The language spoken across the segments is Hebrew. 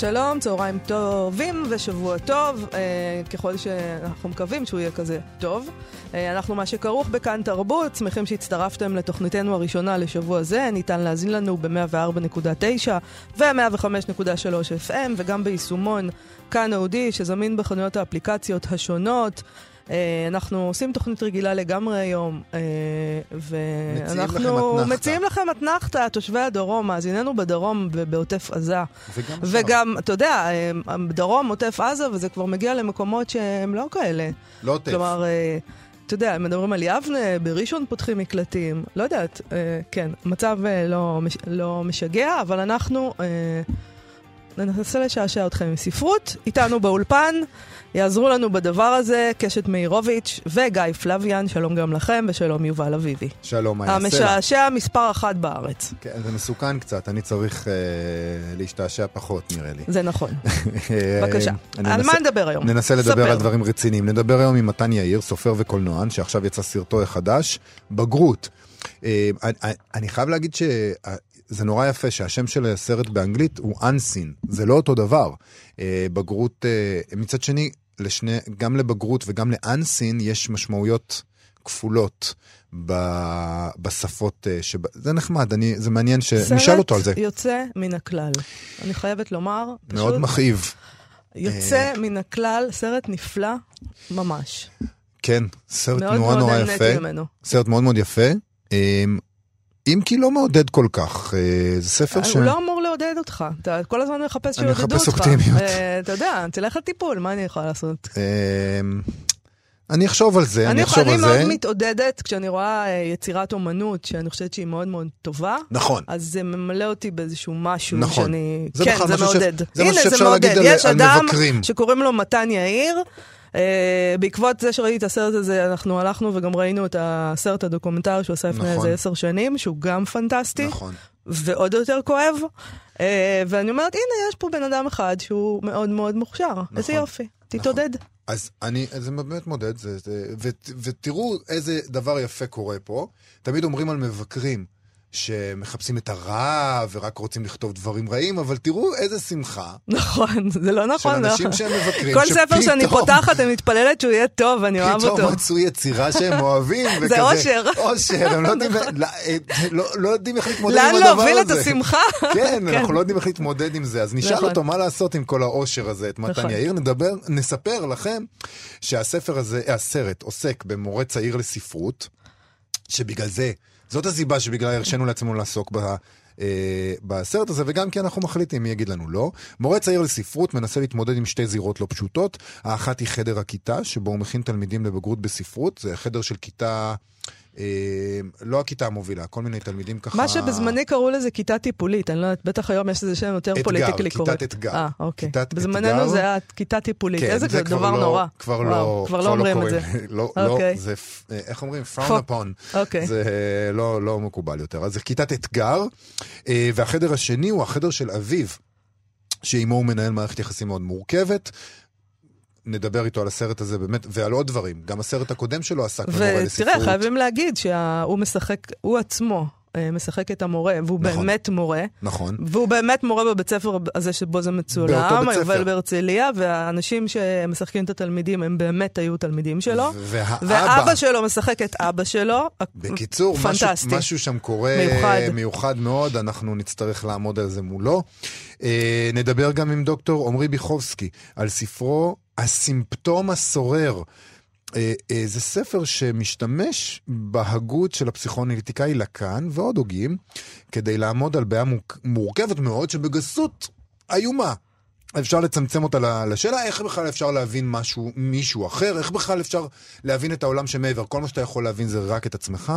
שלום, צהריים טובים ושבוע טוב, אה, ככל שאנחנו מקווים שהוא יהיה כזה טוב. אה, אנחנו מה שכרוך בכאן תרבות, שמחים שהצטרפתם לתוכניתנו הראשונה לשבוע זה, ניתן להזין לנו ב-104.9 ו-105.3 FM וגם ביישומון כאן אודי שזמין בחנויות האפליקציות השונות. אה, אנחנו עושים תוכנית רגילה לגמרי היום, אה, ואנחנו מציעים לכם אתנחתא, תושבי הדרום, מאזיננו בדרום ובעוטף עזה. וגם אתה יודע, אה, דרום, עוטף עזה, וזה כבר מגיע למקומות שהם לא כאלה. לא עוטף. כלומר, אה, אתה יודע, מדברים על יבנה, בראשון פותחים מקלטים, לא יודעת, אה, כן, מצב אה, לא, מש- לא משגע, אבל אנחנו אה, ננסה לשעשע אתכם עם ספרות. איתנו באולפן, יעזרו לנו בדבר הזה קשת מאירוביץ' וגיא פלוויאן, שלום גם לכם, ושלום יובל אביבי. שלום, מה יעשה לה? המשעשע מספר אחת בארץ, כן, זה מסוכן קצת, אני צריך אה, להשתעשע פחות, נראה לי. זה נכון. אה, בבקשה. על מה נדבר היום? ננסה לדבר ספר. על דברים רציניים. נדבר היום עם מתן יאיר, סופר וקולנוען, שעכשיו יצא סרטו החדש, בגרות. אה, אני- אני חייב להגיד שזה נורא יפה שהשם של הסרט באנגלית הוא Unseen, זה לא אותו דבר. אה, בגרות, אה, מצד שני, לשני, גם לבגרות וגם ל-Unseen יש משמעויות כפולות ב- בשפות, אה, שב... זה נחמד, אני, זה מעניין שנשאל אותו על זה. סרט יוצא מן הכלל. אני חייבת לומר, מאוד פשוט מכאיב. יוצא מן הכלל, סרט נפלא ממש. כן, סרט מאוד נורא מאוד נורא נהניתי יפה. ממנו. סרט מאוד מאוד יפה. אם כי לא מעודד כל כך, אה, זה ספר ש... הוא לא אמור לעודד אותך, אתה כל הזמן מחפש אני שיעודדו אותך. מחפש אופטימיות. אה, אתה יודע, תלך לטיפול, מה אני יכולה לעשות? אני אחשוב על זה, אני אחשוב אני על מאוד זה. מתעודדת כשאני רואה אה, יצירת אומנות שאני חושבת שהיא מאוד מאוד טובה. נכון. אז זה ממלא אותי באיזשהו משהו נכון. שאני... זה כן, זה מעודד. זה הנה, זה שאפשר מעודד. להגיד על- יש אדם. שקוראים לו מתן יאיר. אה, בעקבות זה שראיתי את הסרט הזה, אנחנו הלכנו וגם ראינו את הסרט הדוקומנטרי שהוא עשה לפני נכון. איזה עשר שנים, שהוא גם פנטסטי, נכון. ועוד יותר כואב. אה, ואני אומרת, הנה, יש פה בן אדם אחד שהוא מאוד מאוד מוכשר. איזה יופי, תתעודד. אז אני, זה באמת מודד, זה, זה, ו, ותראו איזה דבר יפה קורה פה. תמיד אומרים על מבקרים שמחפשים את הרע ורק רוצים לכתוב דברים רעים, אבל תראו איזה שמחה נכון, זה לא של נכון. אנשים לא. שהם מבקרים, כל ספר שאני שפתאום- פותחת, אני מתפללת שהוא יהיה טוב, אני אוהב אותו. פתאום מצאו יצירה שהם אוהבים, וכזה... אושר. אושר, הם לא יודעים, לא, אה, לא, לא יודעים איך להתמודד עם לאן הדבר הזה. להוביל את השמחה? כן, אנחנו לא יודעים איך להתמודד עם זה, אז נשאל נכון. אותו מה לעשות עם כל האושר הזה, את מתן נכון. יאיר. נדבר, נספר לכם שהספר הזה, הסרט, עוסק במורה צעיר לספרות, שבגלל זה, זאת הסיבה שבגלל הרשינו לעצמנו לעסוק ב... אה, בסרט הזה, וגם כי אנחנו מחליטים מי יגיד לנו לא. מורה צעיר לספרות מנסה להתמודד עם שתי זירות לא פשוטות. האחת היא חדר הכיתה, שבו הוא מכין תלמידים לבגרות בספרות. זה חדר של כיתה, לא הכיתה המובילה, כל מיני תלמידים ככה... מה שבזמני קראו לזה כיתה טיפולית, אני לא יודעת, בטח היום יש לזה שם יותר אתגר, פוליטיקלי כיתת קורקט. אתגר. אה, אוקיי. כיתת בזמננו אתגר. זה היה כיתה טיפולית, כן, איזה זה כבר דבר לא, נורא. כבר וואו, לא, כבר לא אומרים את זה. לא, לא, אוקיי. זה, אה, איך אומרים? frown upon. אוקיי. זה לא, לא מקובל יותר. אז זה כיתת אתגר, אה, והחדר השני הוא החדר של אביו, שעימו הוא מנהל מערכת יחסים מאוד מורכבת. נדבר איתו על הסרט הזה באמת, ועל עוד דברים. גם הסרט הקודם שלו עסק במורה לספרות. ותראה, חייבים להגיד שהוא משחק, הוא עצמו משחק את המורה, והוא נכון. באמת מורה. נכון. והוא באמת מורה בבית ספר הזה שבו זה מצולם, היובל. בהרצליה, והאנשים שמשחקים את התלמידים הם באמת היו תלמידים שלו. והאבא, ואבא שלו משחק את אבא שלו. בקיצור, משהו, פנטסטי. משהו שם קורה מיוחד. מיוחד מאוד, אנחנו נצטרך לעמוד על זה מולו. אה, נדבר גם עם דוקטור עמרי ביחובסקי על ספרו הסימפטום הסורר. אה, אה, זה ספר שמשתמש בהגות של הפסיכואנליטיקאי לקאן ועוד הוגים כדי לעמוד על בעיה מורכבת מאוד שבגסות איומה. אפשר לצמצם אותה לשאלה איך בכלל אפשר להבין משהו, מישהו אחר, איך בכלל אפשר להבין את העולם שמעבר. כל מה שאתה יכול להבין זה רק את עצמך,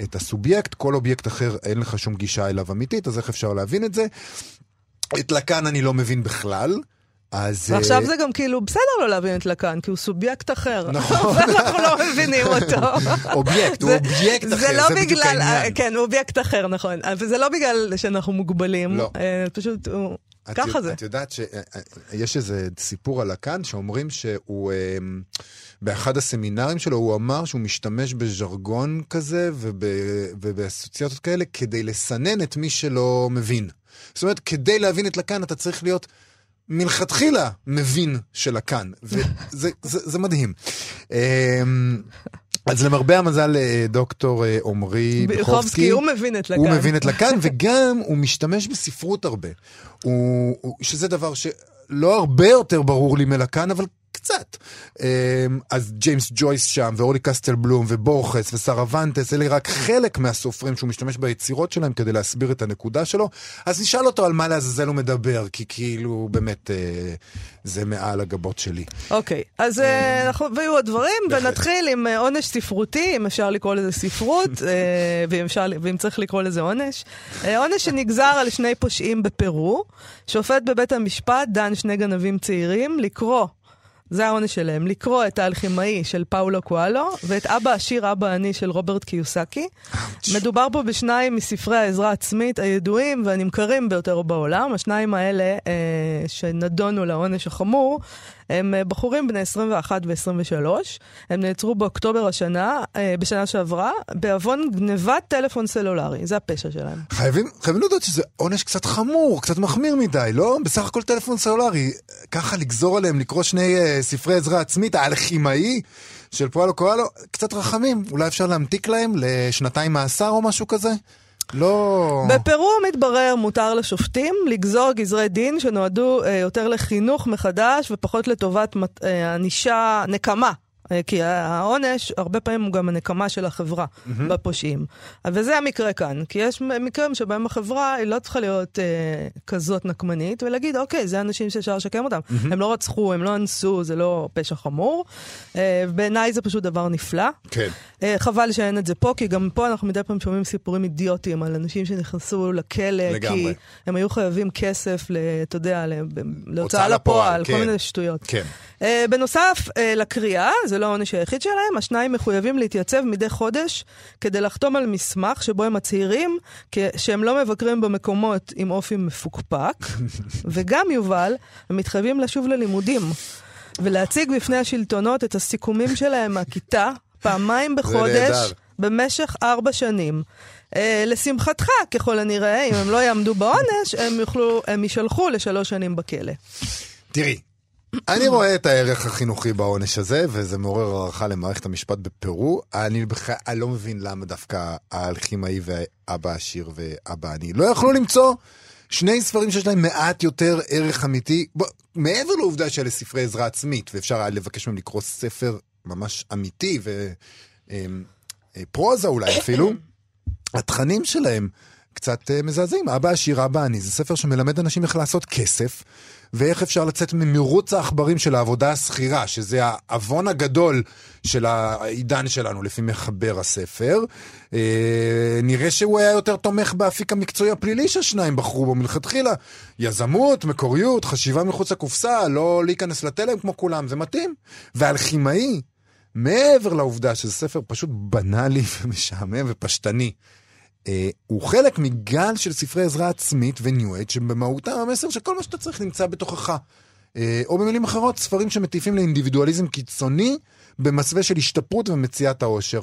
את הסובייקט, כל אובייקט אחר אין לך שום גישה אליו אמיתית, אז איך אפשר להבין את זה? את לקאן אני לא מבין בכלל. אז... ועכשיו אה, זה גם כאילו בסדר לא להבין את לקאן, כי הוא סובייקט אחר. נכון. ואנחנו לא מבינים אותו. אובייקט, הוא אובייקט אחר, זה לא זה בדיוק בגלל, העניין. כן, הוא אובייקט אחר, נכון. אבל זה לא בגלל שאנחנו מוגבלים. לא. אה, פשוט, הוא- ככה זה. את יודעת שיש איזה סיפור על לקאן שאומרים שהוא, אה, באחד הסמינרים שלו, הוא אמר שהוא משתמש בז'רגון כזה וב- ובאסוציאציות כאלה כדי לסנן את מי שלא מבין. זאת אומרת, כדי להבין את לקאן אתה צריך להיות מלכתחילה מבין של לקאן, וזה זה, זה מדהים. אה, אז למרבה המזל, אה, דוקטור אה, עמרי ביחובסקי, הוא מבין את לקאן. הוא מבין את לקאן, וגם הוא משתמש בספרות הרבה. הוא, הוא, שזה דבר שלא הרבה יותר ברור לי מלקאן, אבל קצת. אמ, אז ג'יימס ג'ויס שם, ואורלי קסטל בלום, ובורכס, ושרה ונטס, אלה רק חלק מהסופרים שהוא משתמש ביצירות שלהם כדי להסביר את הנקודה שלו. אז נשאל אותו על מה לעזאזל הוא מדבר, כי כאילו, באמת, אה, זה מעל הגבות שלי. אוקיי, אז אה, אנחנו, והיו עוד דברים, ונתחיל עם אה, עונש ספרותי, אם אפשר לקרוא לזה ספרות, ואם, אפשר, ואם צריך לקרוא לזה עונש. עונש שנגזר על שני פושעים בפרו, שופט בבית המשפט דן שני גנבים צעירים לקרוא. זה העונש שלהם, לקרוא את האלכימאי של פאולו קואלו ואת אבא עשיר אבא עני של רוברט קיוסקי. מדובר פה בשניים מספרי העזרה העצמית הידועים והנמכרים ביותר בעולם. השניים האלה אה, שנדונו לעונש החמור, הם אה, בחורים בני 21 ו-23. הם נעצרו באוקטובר השנה, אה, בשנה שעברה, בעוון גנבת טלפון סלולרי. זה הפשע שלהם. חייבים, חייבים לדעת שזה עונש קצת חמור, קצת מחמיר מדי, לא? בסך הכל טלפון סלולרי. ככה לגזור עליהם, לקרוא שני uh, ספרי עזרה עצמית, האלכימאי של פועלו קואלו, קצת רחמים. אולי אפשר להמתיק להם לשנתיים מאסר או משהו כזה? לא... בפרו מתברר מותר לשופטים לגזור גזרי דין שנועדו אה, יותר לחינוך מחדש ופחות לטובת אה, ענישה, נקמה. אה, כי העונש, הרבה פעמים הוא גם הנקמה של החברה בפושעים. וזה המקרה כאן, כי יש מקרים שבהם החברה היא לא צריכה להיות אה, כזאת נקמנית, ולהגיד, אוקיי, זה אנשים שאפשר לשקם אותם. הם לא רצחו, הם לא אנסו, זה לא פשע חמור. אה, בעיניי זה פשוט דבר נפלא. כן. אה, חבל שאין את זה פה, כי גם פה אנחנו מדי פעם שומעים סיפורים אידיוטיים על אנשים שנכנסו לכלא, לגמרי. כי הם היו חייבים כסף, אתה יודע, להוצאה הוצאה לפועל, לפועל, כל כן. מיני שטויות. כן. אה, בנוסף אה, לקריאה, זה לא העונש היחיד שלהם, השניים מחויבים להתייצב מדי חודש כדי לחתום על מסמך שבו הם מצהירים שהם לא מבקרים במקומות עם אופי מפוקפק, וגם, יובל, הם מתחייבים לשוב ללימודים. ולהציג בפני השלטונות את הסיכומים שלהם מהכיתה פעמיים בחודש. במשך ארבע שנים. Uh, לשמחתך, ככל הנראה, אם הם לא יעמדו בעונש, הם יוכלו, הם יישלחו לשלוש שנים בכלא. תראי, אני רואה את הערך החינוכי בעונש הזה, וזה מעורר הערכה למערכת המשפט בפרו. אני בכלל לא מבין למה דווקא האלכימאי ואבא עשיר ואבא עני לא יכלו למצוא שני ספרים שיש להם מעט יותר ערך אמיתי. בוא, מעבר לעובדה שאלה ספרי עזרה עצמית, ואפשר היה לבקש מהם לקרוא ספר ממש אמיתי ופרוזה אולי אפילו, התכנים שלהם קצת אה, מזעזעים. אבא עשיר, אבא עני, זה ספר שמלמד אנשים איך לעשות כסף, ואיך אפשר לצאת ממרוץ העכברים של העבודה השכירה, שזה העוון הגדול של העידן שלנו, לפי מחבר הספר. אה, נראה שהוא היה יותר תומך באפיק המקצועי הפלילי שהשניים בחרו בו מלכתחילה. יזמות, מקוריות, חשיבה מחוץ לקופסה, לא להיכנס לתלם כמו כולם, זה מתאים. והאלכימאי, מעבר לעובדה שזה ספר פשוט בנאלי ומשעמם ופשטני, הוא חלק מגל של ספרי עזרה עצמית וניו אייד, שבמהותם המסר שכל מה שאתה צריך נמצא בתוכך. אה, או במילים אחרות, ספרים שמטיפים לאינדיבידואליזם קיצוני במסווה של השתפרות ומציאת העושר.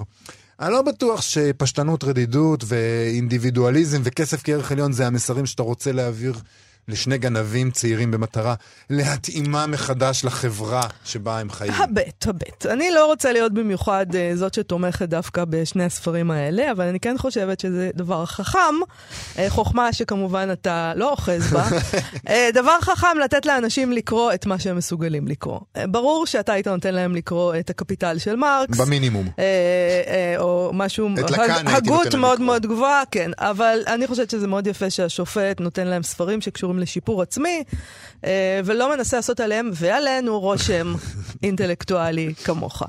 אני לא בטוח שפשטנות, רדידות ואינדיבידואליזם וכסף כערך עליון זה המסרים שאתה רוצה להעביר לשני גנבים צעירים במטרה להתאימה מחדש לחברה שבה הם חיים. הבט, הבט. אני לא רוצה להיות במיוחד uh, זאת שתומכת דווקא בשני הספרים האלה, אבל אני כן חושבת שזה דבר חכם, uh, חוכמה שכמובן אתה לא אוחז בה, uh, דבר חכם לתת לאנשים לקרוא את מה שהם מסוגלים לקרוא. Uh, ברור שאתה היית נותן להם לקרוא את הקפיטל של מרקס. במינימום. אה, אה, או משהו, הגות מאוד לקרוא. מאוד גבוהה, כן. אבל אני חושבת שזה מאוד יפה שהשופט נותן להם ספרים שקשורים שקשורים לשיפור עצמי, ולא מנסה לעשות עליהם ועלינו רושם אינטלקטואלי כמוך.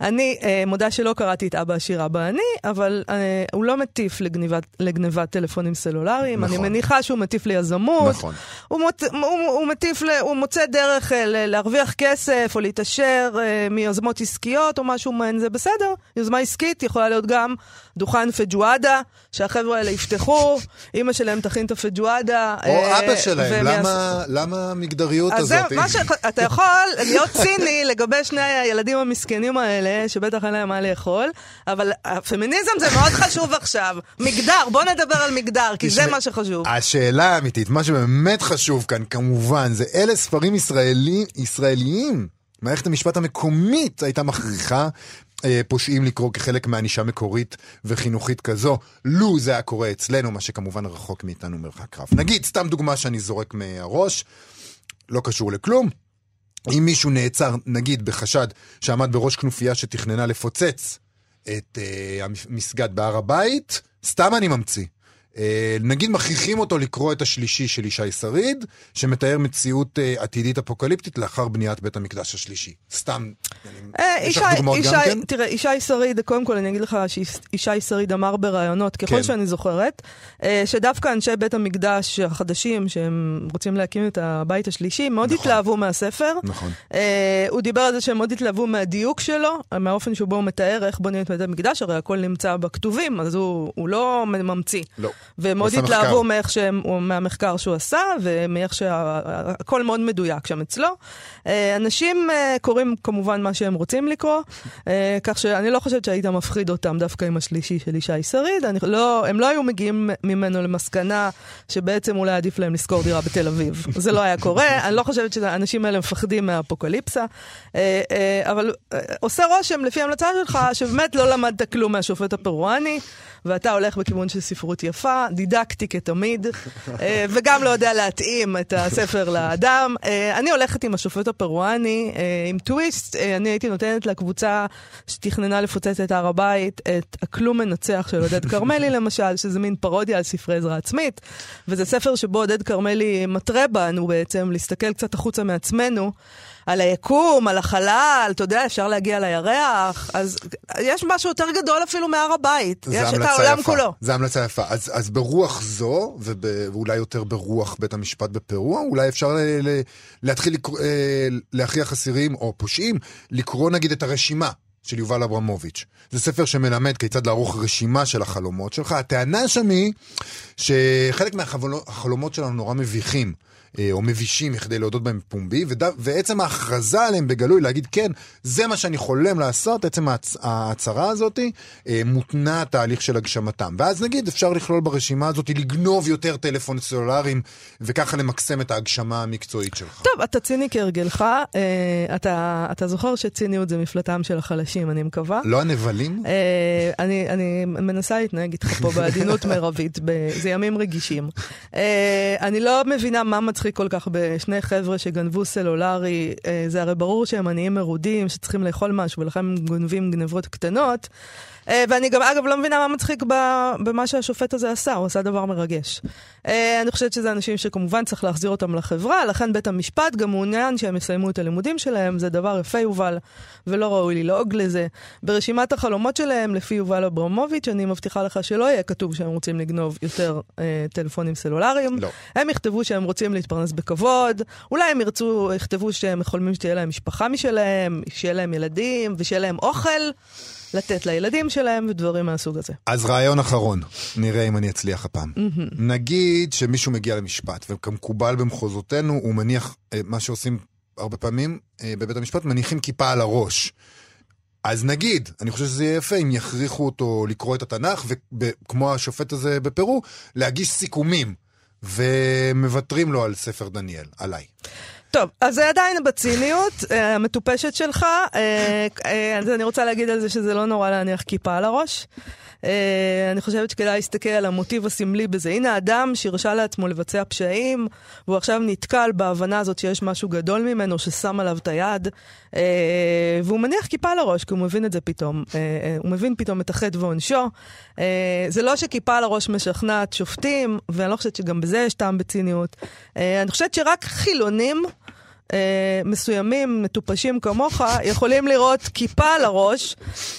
אני אה, מודה שלא קראתי את אבא עשיר אבא אני, אבל אה, הוא לא מטיף לגניבת, לגניבת טלפונים סלולריים. נכון. אני מניחה שהוא מטיף ליזמות. נכון. הוא, מוצ... הוא, הוא מטיף. הוא מוצא דרך אה, להרוויח כסף או להתעשר אה, מיוזמות עסקיות או משהו מעין זה בסדר. יוזמה עסקית יכולה להיות גם דוכן פג'ואדה, שהחבר'ה האלה יפתחו, אימא שלהם תכין את הפג'ואדה. או אה, אבא שלהם, למה המגדריות אז הזאת? זהו, מה ש... אתה יכול להיות ציני לגבי שני הילדים המסכנים האלה, שבטח אין להם מה לאכול, אבל הפמיניזם זה מאוד חשוב עכשיו. מגדר, בוא נדבר על מגדר, כי זה מה שחשוב. השאלה האמיתית, מה שבאמת חשוב כאן, כמובן, זה אלה ספרים ישראלי, ישראליים. מערכת המשפט המקומית הייתה מכריחה אה, פושעים לקרוא כחלק מענישה מקורית וחינוכית כזו, לו זה היה קורה אצלנו, מה שכמובן רחוק מאיתנו מרחק רב. נגיד, סתם דוגמה שאני זורק מהראש, לא קשור לכלום. אם מישהו נעצר, נגיד, בחשד שעמד בראש כנופיה שתכננה לפוצץ את אה, המסגד בהר הבית, סתם אני ממציא. אה, נגיד מכריחים אותו לקרוא את השלישי של ישי שריד, שמתאר מציאות אה, עתידית אפוקליפטית לאחר בניית בית המקדש השלישי. סתם, אה, יש לך דוגמאות גם כן? תראה, ישי שריד, קודם כל אני אגיד לך שישי שריד אמר בראיונות, ככל כן. שאני זוכרת, שדווקא אנשי בית המקדש החדשים, שהם רוצים להקים את הבית השלישי, מאוד נכון. התלהבו מהספר. נכון. הוא דיבר על זה שהם מאוד התלהבו מהדיוק שלו, מהאופן שבו הוא מתאר איך בונים את בית המקדש, הרי הכל נמצא בכתובים, אז הוא לא ממציא. לא. והם מאוד התלהבו. מאיך שהם, מהמחקר שהוא עשה, ומאיך שהכל מאוד מדויק שם אצלו. אה, אנשים אה, קוראים כמובן מה שהם רוצים לקרוא, אה, כך שאני לא חושבת שהיית מפחיד אותם דווקא עם השלישי של ישי שריד. אני לא, הם לא היו מגיעים ממנו למסקנה שבעצם אולי עדיף להם לשכור דירה בתל אביב. זה לא היה קורה, אני לא חושבת שהאנשים האלה מפחדים מהאפוקליפסה. אבל עושה רושם, לפי ההמלצה שלך, שבאמת לא למדת כלום מהשופט הפרואני. ואתה הולך בכיוון של ספרות יפה, דידקטי כתמיד, אה, וגם לא יודע להתאים את הספר לאדם. אה, אני הולכת עם השופט הפרואני, אה, עם טוויסט, אני הייתי נותנת לקבוצה שתכננה לפוצץ את הר הבית, את הכלום מנצח של עודד כרמלי למשל, שזה מין פרודיה על ספרי עזרה עצמית, וזה ספר שבו עודד כרמלי מתרה בנו בעצם להסתכל קצת החוצה מעצמנו. על היקום, על החלל, אתה יודע, אפשר להגיע לירח, אז יש משהו יותר גדול אפילו מהר הבית. יש את העולם יפה. כולו. זה המלצה יפה. אז, אז ברוח זו, וב, ואולי יותר ברוח בית המשפט בפרו, אולי אפשר ל, ל, להתחיל לקרוא, אה, להכריח אסירים או פושעים לקרוא נגיד את הרשימה. של יובל אברמוביץ'. זה ספר שמלמד כיצד לערוך רשימה של החלומות שלך. הטענה שם היא שחלק מהחלומות שלנו נורא מביכים. אה, או מבישים מכדי להודות בהם פומבי, וד... ועצם ההכרזה עליהם בגלוי, להגיד כן, זה מה שאני חולם לעשות, עצם ההצ... ההצהרה הזאת, אה, מותנה תהליך של הגשמתם. ואז נגיד, אפשר לכלול ברשימה הזאת, לגנוב יותר טלפון סלולריים, וככה למקסם את ההגשמה המקצועית שלך. טוב, אתה ציני כהרגלך, אה, אתה, אתה זוכר שציניות זה מפלטם של החלשים, אני מקווה. לא הנבלים? אני, אני מנסה להתנהג איתך פה בעדינות מרבית, זה ימים רגישים. אני לא מבינה מה מצחיק כל כך בשני חבר'ה שגנבו סלולרי, אה, זה הרי ברור שהם עניים מרודים, שצריכים לאכול משהו, ולכן הם גונבים גנבות קטנות. אה, ואני גם, אגב, לא מבינה מה מצחיק במה שהשופט הזה עשה, הוא עשה דבר מרגש. אה, אני חושבת שזה אנשים שכמובן צריך להחזיר אותם לחברה, לכן בית המשפט גם מעוניין שהם יסיימו את הלימודים שלהם, זה דבר יפה יובל, ולא ראוי ללעוג לזה. ברשימת החלומות שלהם, לפי יובל אברמוביץ', אני מבטיחה לך שלא יהיה כתוב שהם רוצים לגנוב יותר אה, טלפונים סלולריים. לא. הם יכתבו שהם רוצים להתפרנס בכבוד, אולי הם ירצו, יכתבו שהם חולמים שתהיה להם משפחה משלהם, שיהיה להם ילדים, ושיהיה להם אוכל. לתת לילדים שלהם ודברים מהסוג הזה. אז רעיון אחרון, נראה אם אני אצליח הפעם. נגיד שמישהו מגיע למשפט, וכמקובל במחוזותינו, הוא מניח, אה, מה שעושים הרבה פעמים אה, בבית המשפט, מניחים כיפה על הראש. אז נגיד, אני חושב שזה יהיה יפה אם יכריחו אותו לקרוא את התנ"ך, וכמו השופט הזה בפרו, להגיש סיכומים, ומוותרים לו על ספר דניאל, עליי. טוב, אז זה עדיין בציניות אה, המטופשת שלך. אה, אה, אז אני רוצה להגיד על זה שזה לא נורא להניח כיפה על הראש. אני חושבת שכדאי להסתכל על המוטיב הסמלי בזה. הנה אדם שהרשה לעצמו לבצע פשעים, והוא עכשיו נתקל בהבנה הזאת שיש משהו גדול ממנו ששם עליו את היד, והוא מניח כיפה על הראש, כי הוא מבין את זה פתאום. הוא מבין פתאום את החטא ועונשו. זה לא שכיפה על הראש משכנעת שופטים, ואני לא חושבת שגם בזה יש טעם בציניות. אני חושבת שרק חילונים... אה, מסוימים, מטופשים כמוך, יכולים לראות כיפה על הראש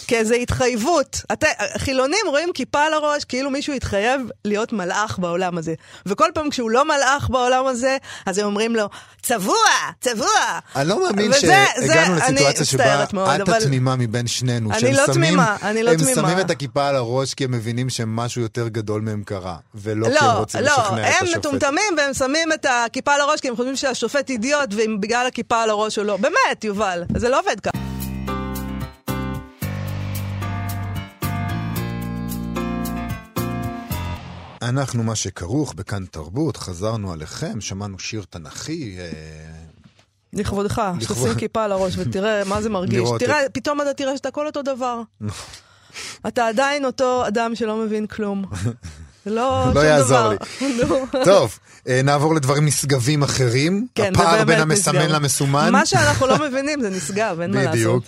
כאיזו התחייבות. אתה, חילונים רואים כיפה על הראש כאילו מישהו התחייב להיות מלאך בעולם הזה. וכל פעם כשהוא לא מלאך בעולם הזה, אז הם אומרים לו, צבוע, צבוע. אני לא מאמין וזה- שהגענו זה- לסיטואציה שבה מאוד, את אבל- התמימה מבין שנינו. אני לא שמים- תמימה, אני לא הם תמימה. שמים את הכיפה על הראש כי הם מבינים שמשהו יותר גדול מהם קרה, ולא כי הם לא, רוצים לא, לשכנע את הם השופט. מטומטמים והם שמים את הכיפה על הראש כי הם חושבים שהשופט אידיוט ואם בגלל הכיפה על הראש או לא. באמת, יובל, זה לא עובד ככה. אנחנו מה שכרוך בכאן תרבות, חזרנו עליכם, שמענו שיר תנכי. אה, לכבודך, לכבוד- שתשים כיפה על הראש ותראה מה זה מרגיש. תראה, פתאום אתה תראה שאתה הכל אותו דבר. אתה עדיין אותו אדם שלא מבין כלום. לא דבר. יעזור לי. טוב, אה, נעבור לדברים נשגבים אחרים. כן, הפער בין המסמן נשגב. למסומן. מה שאנחנו לא מבינים זה נשגב, אין מה לעשות. בדיוק.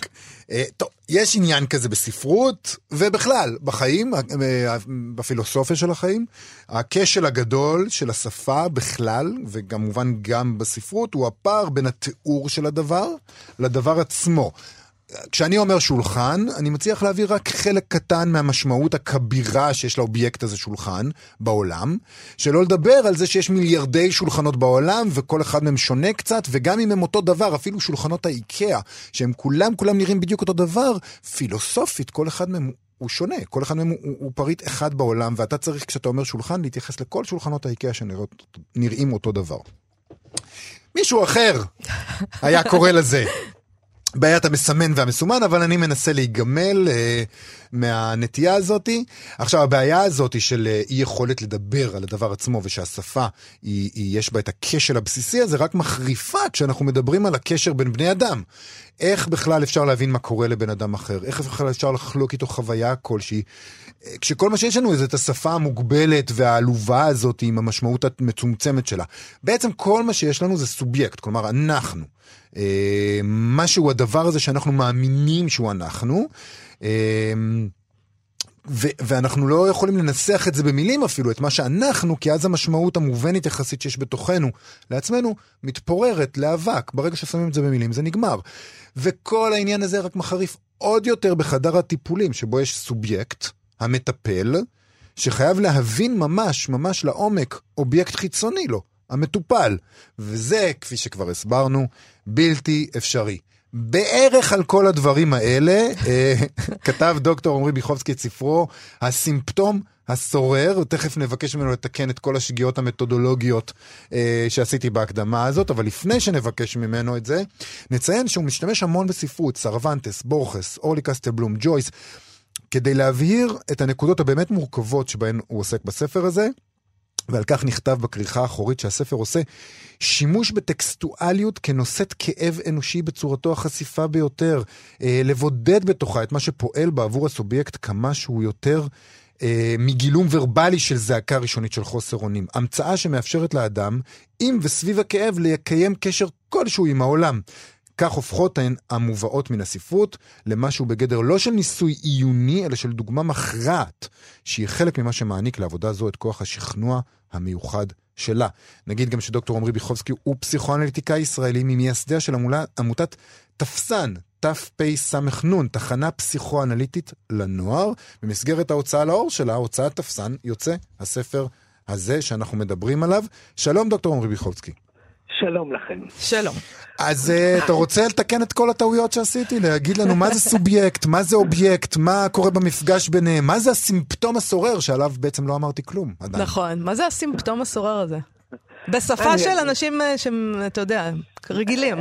אה, טוב, יש עניין כזה בספרות, ובכלל, בחיים, אה, בפילוסופיה של החיים. הכשל הגדול של השפה בכלל, וכמובן גם בספרות, הוא הפער בין התיאור של הדבר לדבר עצמו. כשאני אומר שולחן, אני מצליח להעביר רק חלק קטן מהמשמעות הכבירה שיש לאובייקט הזה שולחן בעולם, שלא לדבר על זה שיש מיליארדי שולחנות בעולם, וכל אחד מהם שונה קצת, וגם אם הם אותו דבר, אפילו שולחנות האיקאה, שהם כולם כולם נראים בדיוק אותו דבר, פילוסופית כל אחד מהם הוא שונה, כל אחד מהם הוא, הוא, פריט אחד בעולם, ואתה צריך כשאתה אומר שולחן להתייחס לכל שולחנות האיקאה שנראים אותו דבר. מישהו אחר היה קורא לזה בעיית המסמן והמסומן, אבל אני מנסה להיגמל אה, מהנטייה הזאתי. עכשיו, הבעיה הזאתי של אה, אי יכולת לדבר על הדבר עצמו, ושהשפה, היא, היא, יש בה את הכשל הבסיסי הזה, רק מחריפה כשאנחנו מדברים על הקשר בין בני אדם. איך בכלל אפשר להבין מה קורה לבן אדם אחר? איך בכלל אפשר לחלוק איתו חוויה כלשהי? כשכל מה שיש לנו זה את השפה המוגבלת והעלובה הזאת עם המשמעות המצומצמת שלה. בעצם כל מה שיש לנו זה סובייקט, כלומר אנחנו. אה, מה שהוא הדבר הזה שאנחנו מאמינים שהוא אנחנו. אה, ו- ואנחנו לא יכולים לנסח את זה במילים אפילו, את מה שאנחנו, כי אז המשמעות המובנת יחסית שיש בתוכנו לעצמנו מתפוררת לאבק. ברגע ששמים את זה במילים זה נגמר. וכל העניין הזה רק מחריף עוד יותר בחדר הטיפולים, שבו יש סובייקט, המטפל, שחייב להבין ממש, ממש לעומק, אובייקט חיצוני לו, המטופל. וזה, כפי שכבר הסברנו, בלתי אפשרי. בערך על כל הדברים האלה אה, כתב דוקטור עמרי ביחובסקי את ספרו הסימפטום הסורר, ותכף נבקש ממנו לתקן את כל השגיאות המתודולוגיות אה, שעשיתי בהקדמה הזאת, אבל לפני שנבקש ממנו את זה, נציין שהוא משתמש המון בספרות, סרבנטס, בורכס, אורלי קסטלבלום, ג'ויס, כדי להבהיר את הנקודות הבאמת מורכבות שבהן הוא עוסק בספר הזה. ועל כך נכתב בכריכה האחורית שהספר עושה שימוש בטקסטואליות כנושאת כאב אנושי בצורתו החשיפה ביותר, אה, לבודד בתוכה את מה שפועל בעבור הסובייקט כמה שהוא יותר אה, מגילום ורבלי של זעקה ראשונית של חוסר אונים. המצאה שמאפשרת לאדם, עם וסביב הכאב, לקיים קשר כלשהו עם העולם. כך הופכות הן המובאות מן הספרות למשהו בגדר לא של ניסוי עיוני, אלא של דוגמה מכרעת, שהיא חלק ממה שמעניק לעבודה זו את כוח השכנוע המיוחד שלה. נגיד גם שדוקטור עמרי ביחובסקי הוא פסיכואנליטיקאי ישראלי ממייסדיה של עמולה, עמותת תפסן, תפס"נ, תחנה פסיכואנליטית לנוער. במסגרת ההוצאה לאור שלה, הוצאת תפסן, יוצא הספר הזה שאנחנו מדברים עליו. שלום דוקטור עמרי ביחובסקי. שלום לכם. שלום. אז uh, אתה רוצה לתקן את כל הטעויות שעשיתי? להגיד לנו מה זה סובייקט, מה זה אובייקט, מה קורה במפגש ביניהם, מה זה הסימפטום הסורר שעליו בעצם לא אמרתי כלום עדיין. נכון. מה זה הסימפטום הסורר הזה? בשפה של אנשים אה, שהם, אתה יודע, רגילים.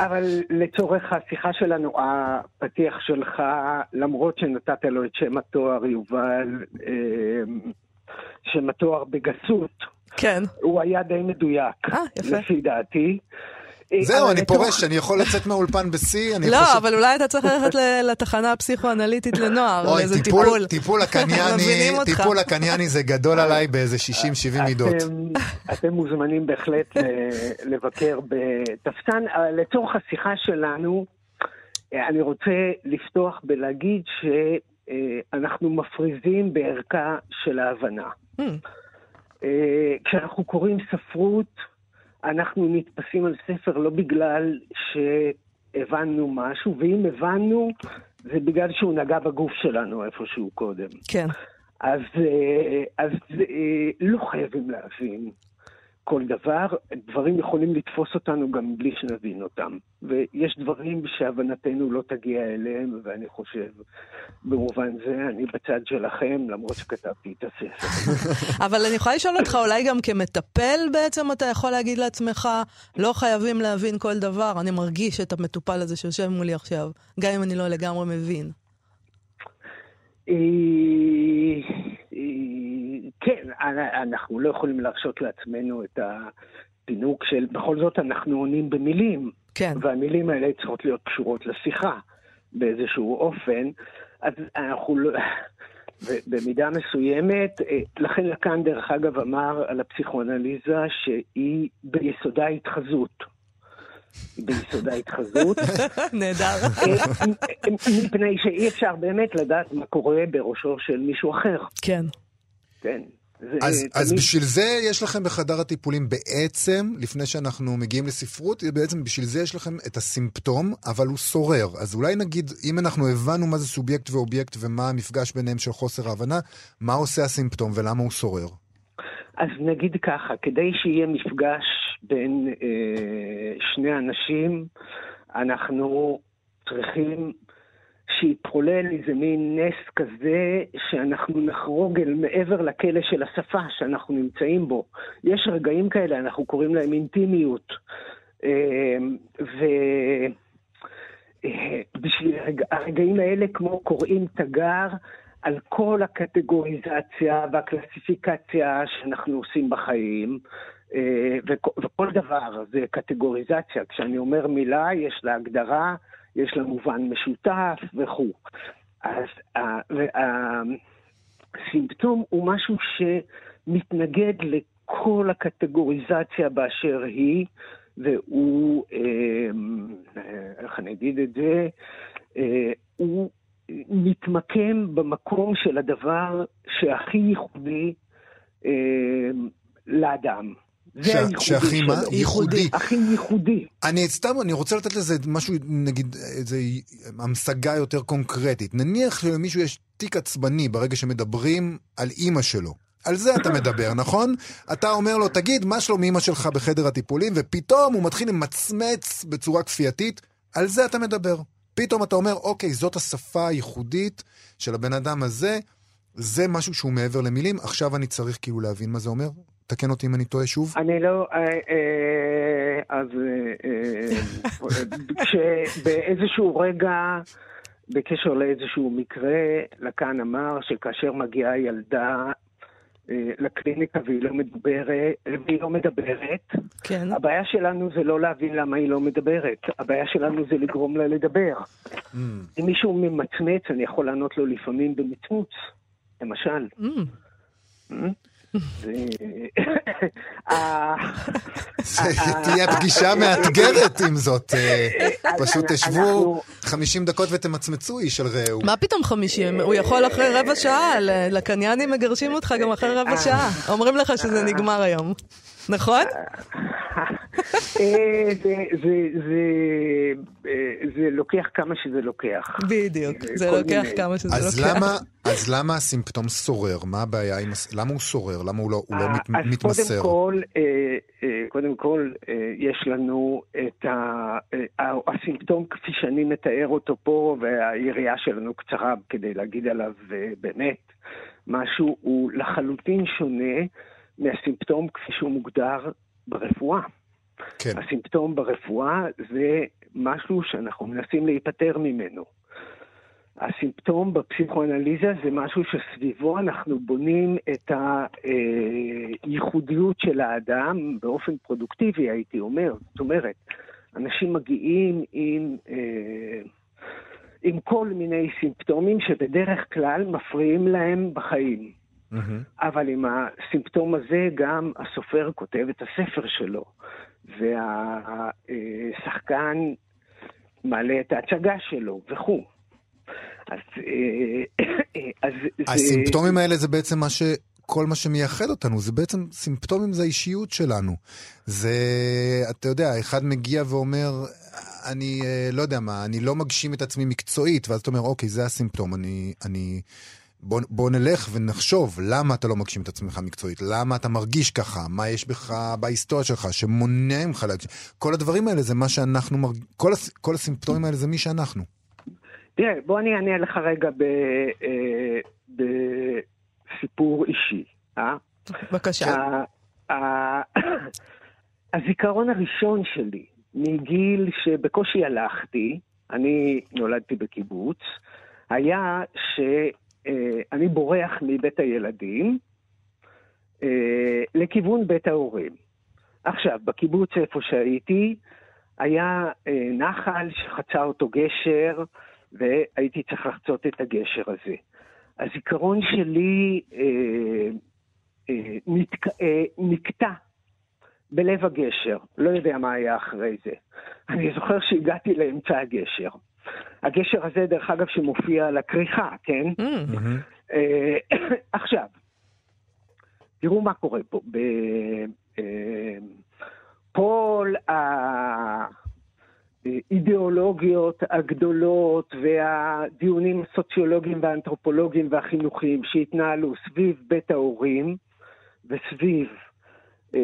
אבל לצורך השיחה שלנו, הפתיח שלך, למרות שנתת לו את שם התואר יובל, אה, שם התואר בגסות, כן. הוא היה די מדויק, אה, יפה. לפי דעתי. אה, זהו, אני פורש, אני יכול לצאת מהאולפן בשיא, אני לא, חושב... אבל אולי אתה צריך ללכת לתחנה הפסיכואנליטית לנוער, אוי, לאיזה טיפול, טיפול. הקנייני. טיפול הקנייני זה גדול עליי באיזה 60-70 מידות. אתם, אתם מוזמנים בהחלט לבקר בתפסן. אבל לצורך השיחה שלנו, אה, אני רוצה לפתוח בלהגיד שאנחנו מפריזים בערכה של ההבנה. אה, כשאנחנו קוראים ספרות, אנחנו נתפסים על ספר לא בגלל שהבנו משהו, ואם הבנו, זה בגלל שהוא נגע בגוף שלנו איפשהו קודם. כן. אז, אה, אז אה, לא חייבים להבין כל דבר, דברים יכולים לתפוס אותנו גם בלי שנבין אותם. ויש דברים שהבנתנו לא תגיע אליהם, ואני חושב, במובן זה, אני בצד שלכם, למרות שכתבתי את הספר. אבל אני יכולה לשאול אותך, אולי גם כמטפל בעצם אתה יכול להגיד לעצמך, לא חייבים להבין כל דבר, אני מרגיש את המטופל הזה שיושב מולי עכשיו, גם אם אני לא לגמרי מבין. כן, אנחנו לא יכולים להרשות לעצמנו את הפינוק של, בכל זאת אנחנו עונים במילים. כן. והמילים האלה צריכות להיות קשורות לשיחה באיזשהו אופן, אז אנחנו לא... במידה מסוימת, אה, לכן לקאן דרך אגב אמר על הפסיכואנליזה שהיא ביסודה התחזות. ביסודה התחזות, נהדר. אה, מפני שאי אפשר באמת לדעת מה קורה בראשו של מישהו אחר. כן. כן. זה אז, אז תמיד- בשביל זה יש לכם בחדר הטיפולים בעצם, לפני שאנחנו מגיעים לספרות, בעצם בשביל זה יש לכם את הסימפטום, אבל הוא שורר. אז אולי נגיד, אם אנחנו הבנו מה זה סובייקט ואובייקט ומה המפגש ביניהם של חוסר ההבנה, מה עושה הסימפטום ולמה הוא שורר? אז נגיד ככה, כדי שיהיה מפגש בין אה, שני אנשים, אנחנו צריכים שיתחולל איזה מין נס כזה שאנחנו נחרוג אל מעבר לכלא של השפה שאנחנו נמצאים בו. יש רגעים כאלה, אנחנו קוראים להם אינטימיות. אה, ו... אה, בשביל הרג... הרגעים האלה כמו קוראים תגר על כל הקטגוריזציה והקלסיפיקציה שאנחנו עושים בחיים, אה, וכ- וכל דבר זה קטגוריזציה. כשאני אומר מילה, יש לה הגדרה, יש לה מובן משותף וכו'. אז ה- וה- הסימפטום הוא משהו שמתנגד לכל הקטגוריזציה באשר היא, והוא, אה, איך אני אגיד את זה, אה, הוא מתמקם במקום של הדבר שהכי ייחודי אה, לאדם. זה הייחודי שהכי מה? ייחודי. הכי ייחודי. אני סתם, אני רוצה לתת לזה משהו, נגיד, איזה המשגה יותר קונקרטית. נניח שלמישהו יש תיק עצבני ברגע שמדברים על אימא שלו. על זה אתה מדבר, נכון? אתה אומר לו, תגיד, מה שלום אימא שלך בחדר הטיפולים, ופתאום הוא מתחיל למצמץ בצורה כפייתית, על זה אתה מדבר. פתאום אתה אומר, אוקיי, זאת השפה הייחודית של הבן אדם הזה, זה משהו שהוא מעבר למילים, עכשיו אני צריך כאילו להבין מה זה אומר. תקן אותי אם אני טועה שוב. אני לא... אה, אה, אז אה, כשבאיזשהו רגע, בקשר לאיזשהו מקרה, לקאן אמר שכאשר מגיעה ילדה לקליניקה והיא לא מדברת, והיא לא מדברת, כן. הבעיה שלנו זה לא להבין למה היא לא מדברת, הבעיה שלנו זה לגרום לה לדבר. Mm. אם מישהו ממצמץ, אני יכול לענות לו לפעמים במצמוץ, למשל. Mm, זה... אה, זה תהיה פגישה מאתגרת עם זאת. אה, פשוט תשבו אנחנו- 50 דקות ותמצמצו איש על רעהו. מה פתאום חמישים? הוא יכול אחרי רבע שעה, לקניינים מגרשים אותך גם אחרי רבע שעה. אומרים לך שזה נגמר היום. נכון? אה, זה- זה- לוקח כמה שזה לוקח. בדיוק. אה, זה כל לוקח מיני. כמה שזה אז לוקח. למה, אז למה הסימפטום שורר? מה הבעיה עם... למה הוא שורר? למה הוא לא, הוא לא אה, מת, אז מתמסר? קודם כל, אה, קודם כל, אה, יש לנו את ה- הסימפטום כפי שאני מתאר אותו פה, והיריעה שלנו קצרה כדי להגיד עליו באמת משהו, הוא לחלוטין שונה מהסימפטום כפי שהוא מוגדר ברפואה. כן. הסימפטום ברפואה זה משהו שאנחנו מנסים להיפטר ממנו. הסימפטום בפסיכואנליזה זה משהו שסביבו אנחנו בונים את הייחודיות של האדם באופן פרודוקטיבי, הייתי אומר. זאת אומרת, אנשים מגיעים עם, אה, עם כל מיני סימפטומים שבדרך כלל מפריעים להם בחיים. Mm-hmm. אבל עם הסימפטום הזה גם הסופר כותב את הספר שלו, והשחקן מעלה את ההצגה שלו וכו'. אז, אה, אז הסימפטומים זה... האלה זה בעצם מה ש... כל מה שמייחד אותנו, זה בעצם סימפטומים זה האישיות שלנו. זה, אתה יודע, אחד מגיע ואומר, אני אה, לא יודע מה, אני לא מגשים את עצמי מקצועית, ואז אתה אומר, אוקיי, זה הסימפטום, אני... אני... בוא, בוא נלך ונחשוב למה אתה לא מגשים את עצמך מקצועית, למה אתה מרגיש ככה, מה יש בך בהיסטוריה שלך שמונע ממך להגשים. כל הדברים האלה זה מה שאנחנו, מרג... כל, הס... כל הסימפטומים האלה זה מי שאנחנו. תראה, בוא אני אענה לך רגע ב... אה, בסיפור אישי, אה? בבקשה. הזיכרון הראשון שלי, מגיל שבקושי הלכתי, אני נולדתי בקיבוץ, היה שאני אה, בורח מבית הילדים אה, לכיוון בית ההורים. עכשיו, בקיבוץ איפה שהייתי, היה אה, נחל שחצה אותו גשר, והייתי צריך לחצות את הגשר הזה. הזיכרון שלי אה, אה, נתק, אה, נקטע בלב הגשר, לא יודע מה היה אחרי זה. אני זוכר שהגעתי לאמצע הגשר. הגשר הזה, דרך אגב, שמופיע על הכריכה, כן? Mm-hmm. אה, עכשיו, תראו מה קורה פה. ב, אה, כל האידיאולוגיות הגדולות והדיונים הסוציולוגיים והאנתרופולוגיים והחינוכיים שהתנהלו סביב בית ההורים וסביב אה,